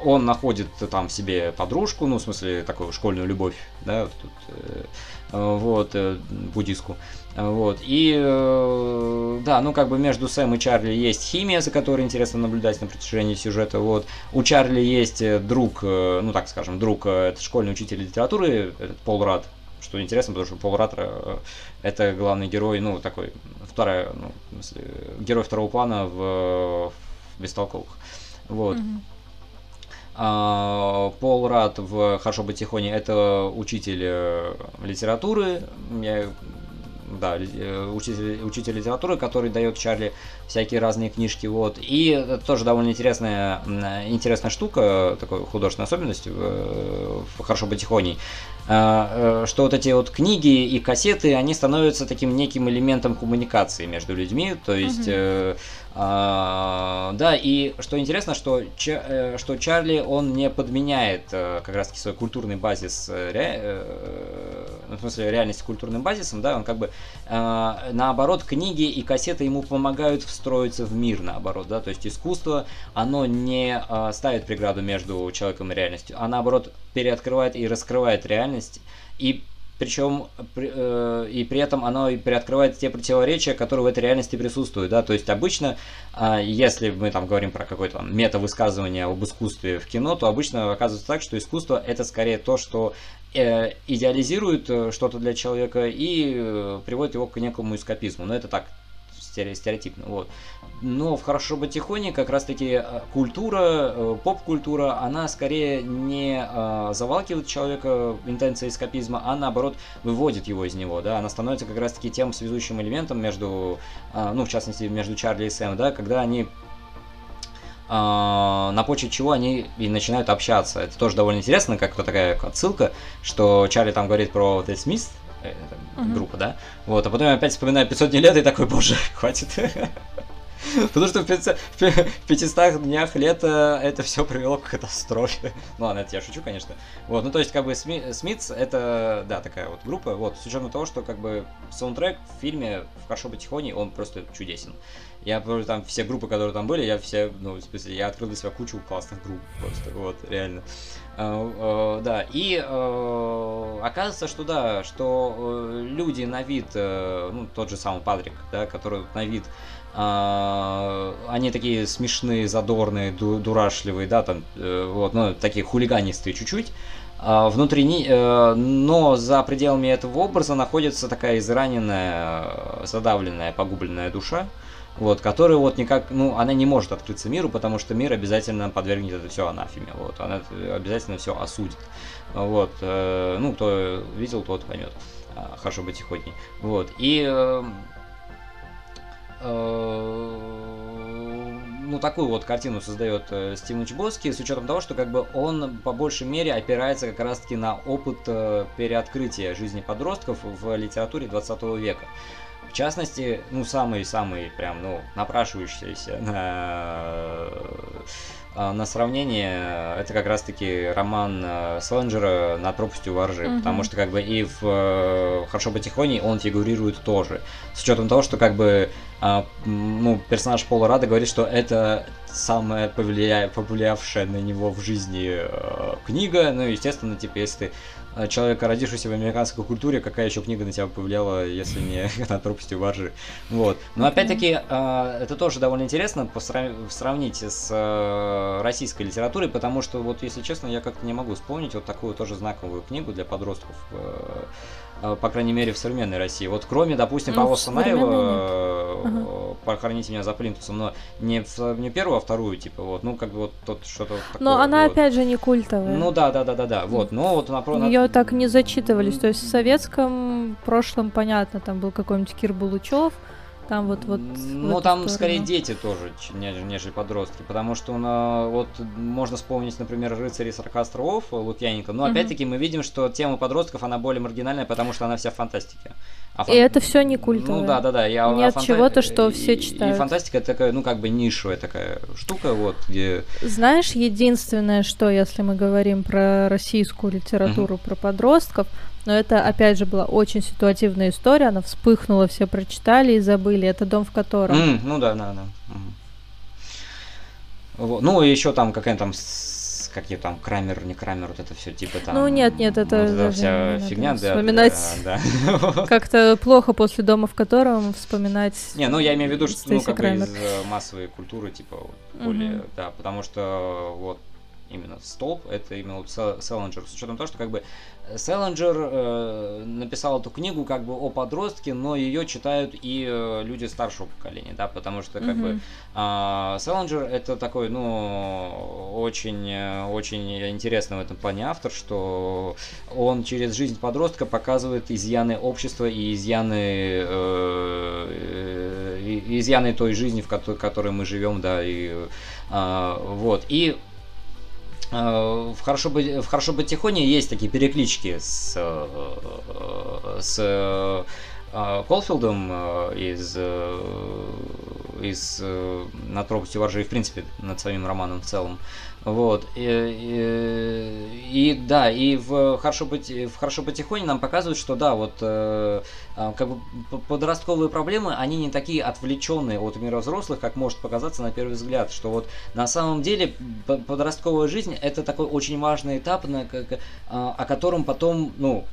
он находит там себе подружку, ну, в смысле, такую школьную любовь, да, тут, э, вот, э, буддистку. Вот, и, э, да, ну, как бы между Сэм и Чарли есть химия, за которой интересно наблюдать на протяжении сюжета, вот. У Чарли есть э, друг, э, ну, так скажем, друг, э, это школьный учитель литературы, Пол Рад, что интересно, потому что Пол Рад это главный герой, ну, такой, вторая, ну, в смысле, герой второго плана в, в Бестолковых. Вот. Mm-hmm. А, Пол Рад в «Хорошо быть тихоне» — это учитель э, литературы, да, э, учитель, учитель литературы, который дает Чарли всякие разные книжки, вот. И это тоже довольно интересная, интересная штука, такой художественная особенность в, в «Хорошо быть тихоней», а, э, что вот эти вот книги и кассеты, они становятся таким неким элементом коммуникации между людьми, то есть... Mm-hmm а, да, и что интересно, что, Ча, э, что Чарли, он не подменяет э, как раз-таки свой культурный базис, э, ре, ну, в смысле реальности культурным базисом, да, он как бы наоборот, книги и кассеты ему помогают встроиться в мир, наоборот, да, то есть искусство, оно не ставит преграду между человеком и реальностью, а наоборот переоткрывает и раскрывает реальность и причем э, и при этом оно и приоткрывает те противоречия, которые в этой реальности присутствуют, да, то есть обычно, э, если мы там говорим про какое-то мета-высказывание об искусстве в кино, то обычно оказывается так, что искусство это скорее то, что э, идеализирует э, что-то для человека и э, приводит его к некому эскапизму, но это так стереотипно. Вот. Но в «Хорошо бы тихоне» как раз-таки э, культура, э, поп-культура, она скорее не э, завалкивает человека интенцией эскапизма, а наоборот выводит его из него, да, она становится как раз-таки тем связующим элементом между, ну, в частности, между Чарли и Сэм, да, когда они на почве чего они и начинают общаться. Это тоже довольно интересно, как такая отсылка, что Чарли там говорит про Тед Смит, группа, да? Вот, а потом я опять вспоминаю 500 дней лет и такой, боже, (laughs) хватит. Потому что в 500 днях лета это все привело к катастрофе. Ну ладно, это я шучу, конечно. Вот, ну то есть, как бы, Смитс это, да, такая вот группа, вот, с учетом того, что, как бы, саундтрек в фильме «В хорошо бы тихоней», он просто чудесен. Я помню, там все группы, которые там были, я все, ну, в смысле, я открыл для себя кучу классных групп просто, вот, реально. Uh, uh, да, и uh, оказывается, что да, что люди на вид, ну, тот же самый Патрик, да, который на вид они такие смешные, задорные, дурашливые, да, там, э, вот, ну, такие хулиганистые чуть-чуть. Внутри, э, но за пределами этого образа находится такая израненная, задавленная, погубленная душа, вот, которая вот никак, ну, она не может открыться миру, потому что мир обязательно подвергнет это все анафеме, вот, она обязательно все осудит, вот, э, ну, кто видел, тот поймет, а, хорошо быть тихотней, вот, и, э, э, ну, такую вот картину создает э, Стивен Чбоски, с учетом того, что как бы он по большей мере опирается как раз-таки на опыт э, переоткрытия жизни подростков в литературе 20 века. В частности, ну, самый-самый прям, ну, напрашивающийся на, э, на сравнение, это как раз-таки роман э, Селлинджера «Над пропастью воржи», угу. потому что как бы и в э, «Хорошо по тихоне» он фигурирует тоже, с учетом того, что как бы ну, персонаж Пола Рада говорит, что это самая повлия... повлиявшая на него в жизни книга, ну, естественно, типа, если ты Э, человека, родившегося в американской культуре, какая еще книга на тебя повлияла, если не (laughs) над пропастью баржи. Вот. Но опять-таки, э, это тоже довольно интересно сравнить с э, российской литературой, потому что, вот, если честно, я как-то не могу вспомнить вот такую тоже знаковую книгу для подростков Э, по крайней мере, в современной России. Вот кроме, допустим, ну, Павла Санаева, ага. «Похороните меня за плинтусом», но не, в, не первую, а вторую, типа, вот, ну, как бы вот тот что-то такое. Но она, вот. опять же, не культовая. Ну, да, да, да, да, да, вот, но вот... На, Ее так не зачитывались, то есть в советском прошлом, понятно, там был какой-нибудь Кир Булычев, там вот вот. Ну там сторону. скорее дети тоже, нежели, подростки, потому что ну, вот можно вспомнить, например, рыцари 40 островов Лукьяненко, но угу. опять-таки мы видим, что тема подростков она более маргинальная, потому что она вся в фантастике. А фан... И это все не культовое. Ну да, да, да. Я, Нет фанта... чего-то, что все читают. И фантастика это такая, ну как бы нишевая такая штука, вот где. Знаешь, единственное, что если мы говорим про российскую литературу, угу. про подростков, но это, опять же, была очень ситуативная история. Она вспыхнула, все прочитали и забыли. Это дом, в котором. Mm, ну да, да, да. Угу. Вот. Ну, и еще там какая-то там какие там Крамер, не Крамер, вот это все типа там. Ну нет, нет, это, вот это вся фигня, да. Вспоминать да, да. (laughs) как-то плохо после дома, в котором вспоминать. Не, ну я имею в виду, что ну как Крамер. бы из э, массовой культуры типа более, угу. да, потому что вот именно столб, это именно вот Селлинджер, с учетом того, что как бы Селлинджер э, написал эту книгу как бы о подростке, но ее читают и э, люди старшего поколения, да, потому что как mm-hmm. бы э, Селлинджер это такой, ну, очень, очень интересный в этом плане автор, что он через жизнь подростка показывает изъяны общества и изъяны, э, э, изъяны той жизни, в которой, которой мы живем, да, и э, вот, и Э, в хорошо бы в хорошо бы тихоне есть такие переклички с э, с э, Колфилдом из из над пропастью воржи и в принципе над своим романом в целом вот. И, и, и да, и в хорошо быть в хорошо потихоне нам показывают, что да, вот э, а, как бы подростковые проблемы, они не такие отвлеченные от мира взрослых, как может показаться на первый взгляд, что вот на самом деле подростковая жизнь это такой очень важный этап, на, а, о котором потом, ну,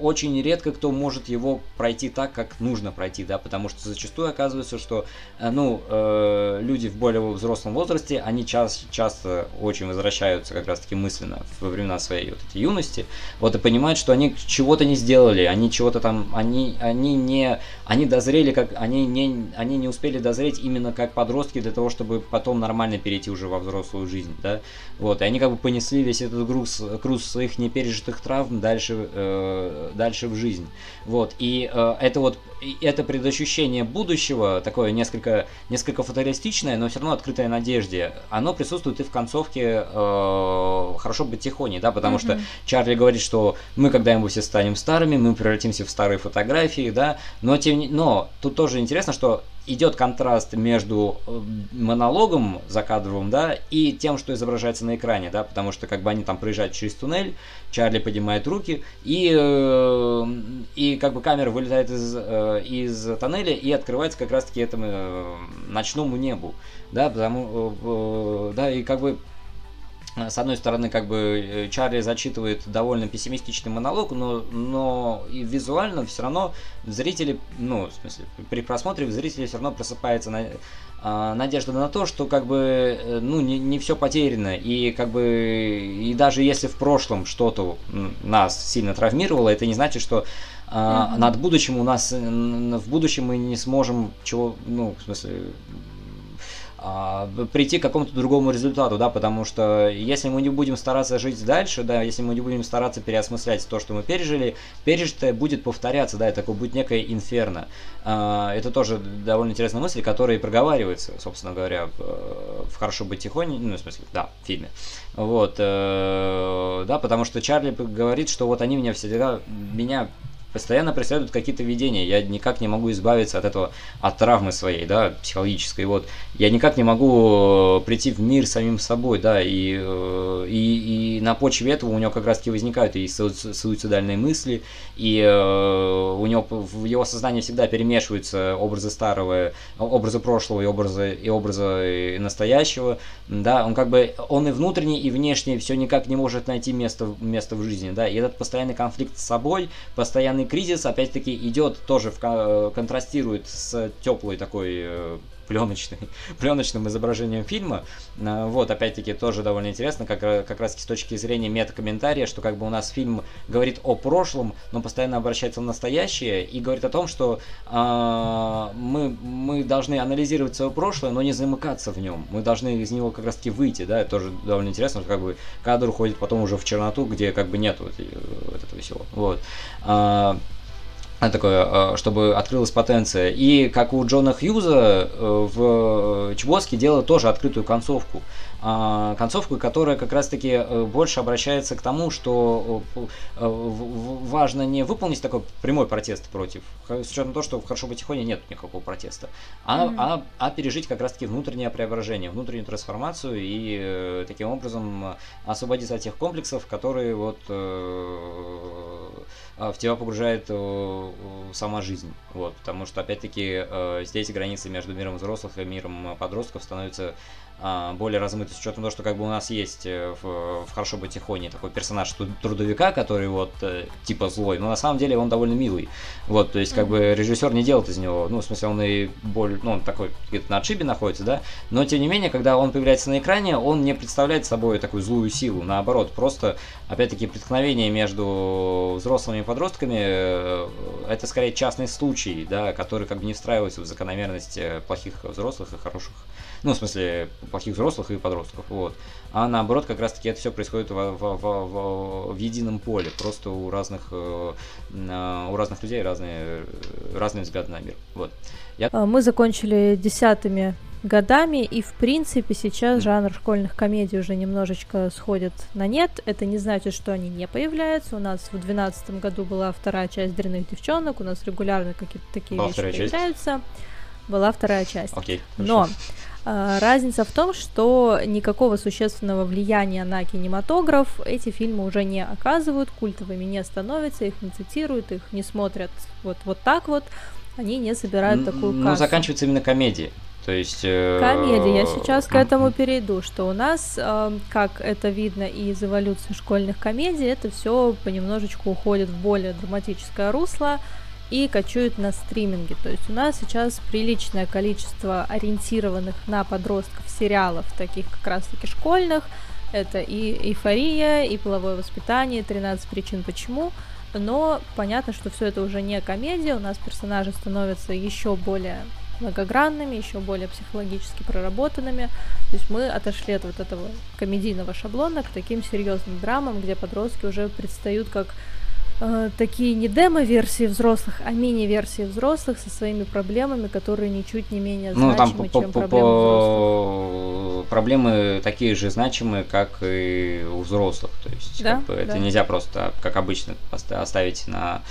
очень редко кто может его пройти так, как нужно пройти, да, потому что зачастую оказывается, что, э, ну, э, люди в более взрослом возрасте, они час, часто очень возвращаются как раз-таки мысленно во времена своей вот этой юности, вот и понимают, что они чего-то не сделали, они чего-то там, они, они не, они дозрели, как, они не, они не успели дозреть именно как подростки для того, чтобы потом нормально перейти уже во взрослую жизнь, да, вот, и они как бы понесли весь этот груз, груз своих непережитых травм дальше, э, дальше в жизнь. Вот. И э, это вот это предощущение будущего, такое несколько, несколько фаталистичное, но все равно открытое надежде, оно присутствует и в концовке э, «Хорошо быть тихоней», да, потому mm-hmm. что Чарли говорит, что мы когда-нибудь все станем старыми, мы превратимся в старые фотографии, да, но, тем не, но тут тоже интересно, что идет контраст между э, монологом закадровым, да, и тем, что изображается на экране, да, потому что как бы они там проезжают через туннель, Чарли поднимает руки, и, э, и как бы камера вылетает из, э, из тоннеля и открывается как раз-таки этому ночному небу, да, потому, да, и как бы с одной стороны, как бы э, Чарли зачитывает довольно пессимистичный монолог, но, но и визуально все равно зрители, ну, в смысле, при просмотре зрители все равно просыпается на, а, надежда на то, что как бы, э, ну, не, не все потеряно, и как бы, и даже если в прошлом что-то нас сильно травмировало, это не значит, что mm-hmm. над будущим у нас, в будущем мы не сможем чего, ну, в смысле, прийти к какому-то другому результату, да, потому что если мы не будем стараться жить дальше, да, если мы не будем стараться переосмыслять то, что мы пережили, пережитое будет повторяться, да, это такое будет некое инферно. А, это тоже довольно интересная мысль, которая проговаривается, собственно говоря, в, в «Хорошо быть тихоней», ну, в смысле, да, в фильме. Вот, э, да, потому что Чарли говорит, что вот они меня всегда, меня постоянно преследуют какие-то видения, я никак не могу избавиться от этого, от травмы своей, да, психологической, вот, я никак не могу э, прийти в мир самим собой, да, и, э, и, и на почве этого у него как раз-таки возникают и суицидальные мысли, и э, у него в его сознании всегда перемешиваются образы старого, образы прошлого и образы, и образы настоящего, да, он как бы, он и внутренний, и внешний все никак не может найти место, место в жизни, да, и этот постоянный конфликт с собой, постоянный социальный кризис, опять-таки, идет тоже в, э, контрастирует с теплой такой э, пленочный, (laughs) пленочным изображением фильма. Э, вот, опять-таки, тоже довольно интересно, как, как раз с точки зрения метакомментария, что как бы у нас фильм говорит о прошлом, но постоянно обращается в настоящее и говорит о том, что должны анализировать свое прошлое, но не замыкаться в нем. Мы должны из него как раз-таки выйти, да, это тоже довольно интересно, что как бы кадр уходит потом уже в черноту, где как бы нету вот, вот этого всего. Вот. Такое, а, чтобы открылась потенция. И как у Джона Хьюза э, в Чебоске делают тоже открытую концовку. А, концовку, которая как раз-таки э, больше обращается к тому, что э, важно не выполнить такой прямой протест против, с учетом того, что в «Хорошо быть тихоне» нет никакого протеста, а, mm-hmm. а, а пережить как раз-таки внутреннее преображение, внутреннюю трансформацию и таким образом освободиться от тех комплексов, которые вот в тебя погружает э, сама жизнь. Вот, потому что, опять-таки, э, здесь границы между миром взрослых и миром подростков становятся а, более размыты с учетом того, что как бы у нас есть э, в, в «Хорошо быть тихоне» такой персонаж трудовика, который вот типа злой, но на самом деле он довольно милый. Вот, то есть как бы режиссер не делает из него, ну, в смысле, он и более, ну, он такой где-то на отшибе находится, да, но тем не менее, когда он появляется на экране, он не представляет собой такую злую силу, наоборот, просто, опять-таки, преткновение между взрослыми и подростками, э, это скорее частный случай, да, который как бы не встраивается в закономерность э, плохих взрослых и хороших ну, в смысле, плохих взрослых и подростков, вот. А наоборот, как раз-таки это все происходит в, в, в, в, в едином поле, просто у разных, э, у разных людей разные, разные взгляды на мир, вот. Я... А, мы закончили десятыми годами, и в принципе сейчас жанр школьных комедий уже немножечко сходит на нет. Это не значит, что они не появляются. У нас в 2012 году была вторая часть «Дрянных девчонок», у нас регулярно какие-то такие была вещи появляются. Часть? Была вторая часть. Okay, Но разница в том, что никакого существенного влияния на кинематограф эти фильмы уже не оказывают, культовыми не становятся, их не цитируют, их не смотрят вот, вот так вот, они не собирают такую кассу. Ну, заканчивается именно комедии. То есть... Э... Комедия. Я сейчас к этому перейду, что у нас, э, как это видно и из эволюции школьных комедий, это все понемножечку уходит в более драматическое русло, и кочуют на стриминге. То есть у нас сейчас приличное количество ориентированных на подростков сериалов, таких как раз-таки школьных. Это и эйфория, и половое воспитание, 13 причин почему. Но понятно, что все это уже не комедия, у нас персонажи становятся еще более многогранными, еще более психологически проработанными. То есть мы отошли от вот этого комедийного шаблона к таким серьезным драмам, где подростки уже предстают как э, такие не демо-версии взрослых, а мини-версии взрослых со своими проблемами, которые ничуть не менее значимы, ну, там, по, чем по, проблемы взрослых. Проблемы такие же значимые, как и у взрослых. То есть да? как бы, это да. нельзя просто, как обычно, оставить на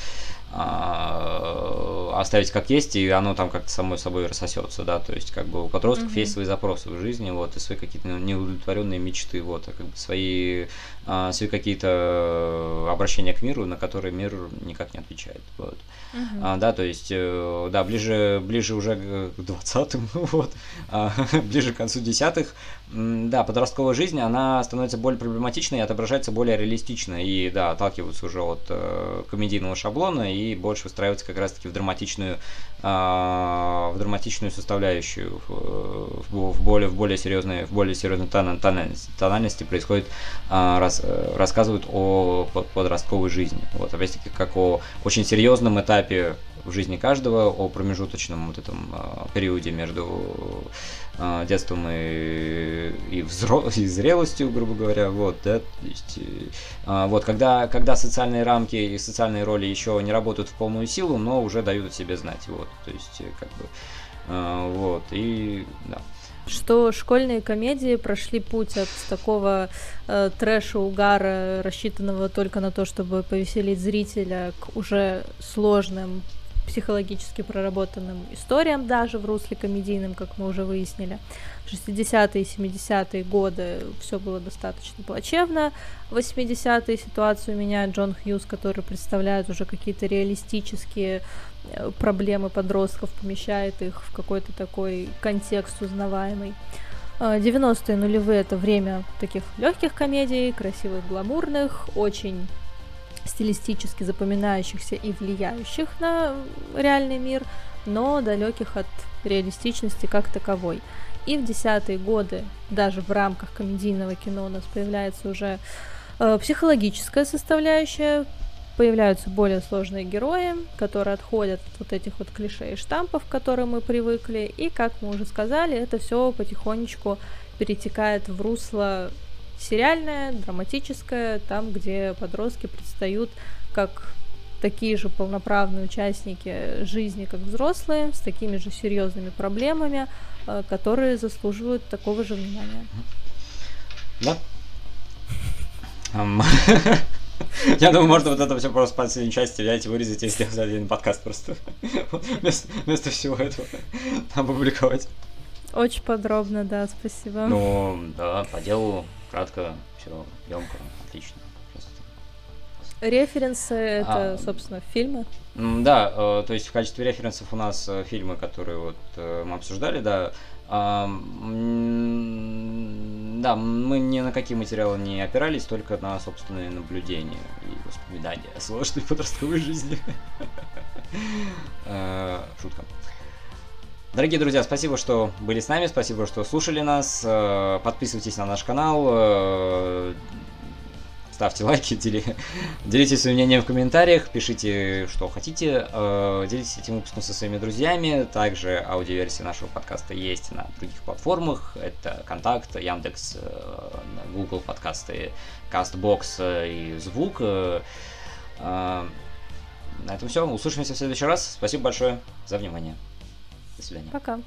а, оставить как есть, и оно там как-то само собой рассосется, да, то есть как бы у подростков mm-hmm. есть свои запросы в жизни, вот, и свои какие-то неудовлетворенные мечты, вот, а как бы свои, свои какие-то обращения к миру, на которые мир никак не отвечает, вот. Uh-huh. А, да, то есть, э, да, ближе, ближе уже к 20-м, (laughs) вот, а, (laughs) ближе к концу десятых, да, подростковая жизнь, она становится более проблематичной и отображается более реалистично, и, да, отталкиваются уже от э, комедийного шаблона и больше выстраиваются как раз-таки в драматичную, э, в драматичную составляющую, в, в, более, в более серьезной, в более серьезной тональности, тональности происходит, э, рас, рассказывают о подростковой жизни, вот, опять-таки, как о очень серьезном этапе в жизни каждого, о промежуточном вот этом э, периоде между э, детством и, и, взро... (laughs) и зрелостью, грубо говоря, вот, да, то есть, э, вот, когда, когда социальные рамки и социальные роли еще не работают в полную силу, но уже дают о себе знать, вот, то есть, как бы, э, вот, и, да что школьные комедии прошли путь от такого э, трэша, угара, рассчитанного только на то, чтобы повеселить зрителя, к уже сложным психологически проработанным историям даже в русле комедийным, как мы уже выяснили. 60-е и 70-е годы все было достаточно плачевно. 80-е ситуацию меняет Джон Хьюз, который представляет уже какие-то реалистические проблемы подростков, помещает их в какой-то такой контекст узнаваемый. 90-е нулевые это время таких легких комедий, красивых, гламурных, очень стилистически запоминающихся и влияющих на реальный мир, но далеких от реалистичности как таковой. И в десятые годы, даже в рамках комедийного кино, у нас появляется уже э, психологическая составляющая, появляются более сложные герои, которые отходят от вот этих вот клише и штампов, к которым мы привыкли, и, как мы уже сказали, это все потихонечку перетекает в русло сериальное, драматическое, там, где подростки предстают как такие же полноправные участники жизни, как взрослые, с такими же серьезными проблемами, э, которые заслуживают такого же внимания. Да. (laughs) (laughs) Я думаю, можно вот это все просто по последней части взять, вырезать и сделать один подкаст просто. Вместо, вместо всего этого опубликовать. Очень подробно, да, спасибо. Ну, да, по делу кратко, все емко, отлично. Референсы это, а, собственно, фильмы. Да, э, то есть в качестве референсов у нас э, фильмы, которые вот э, мы обсуждали, да. Да, мы ни на какие материалы не опирались, только на собственные наблюдения и воспоминания о сложной подростковой жизни. (laughs) Шутка. Дорогие друзья, спасибо, что были с нами, спасибо, что слушали нас. Э, подписывайтесь на наш канал, э, ставьте лайки, делитесь своим мнением в комментариях, пишите, что хотите, э, делитесь этим выпуском со своими друзьями. Также аудиоверсия нашего подкаста есть на других платформах. Это Контакт, Яндекс, Google подкасты, Castbox и Звук. На этом все. Услышимся в следующий раз. Спасибо большое за внимание. До свидания. Пока.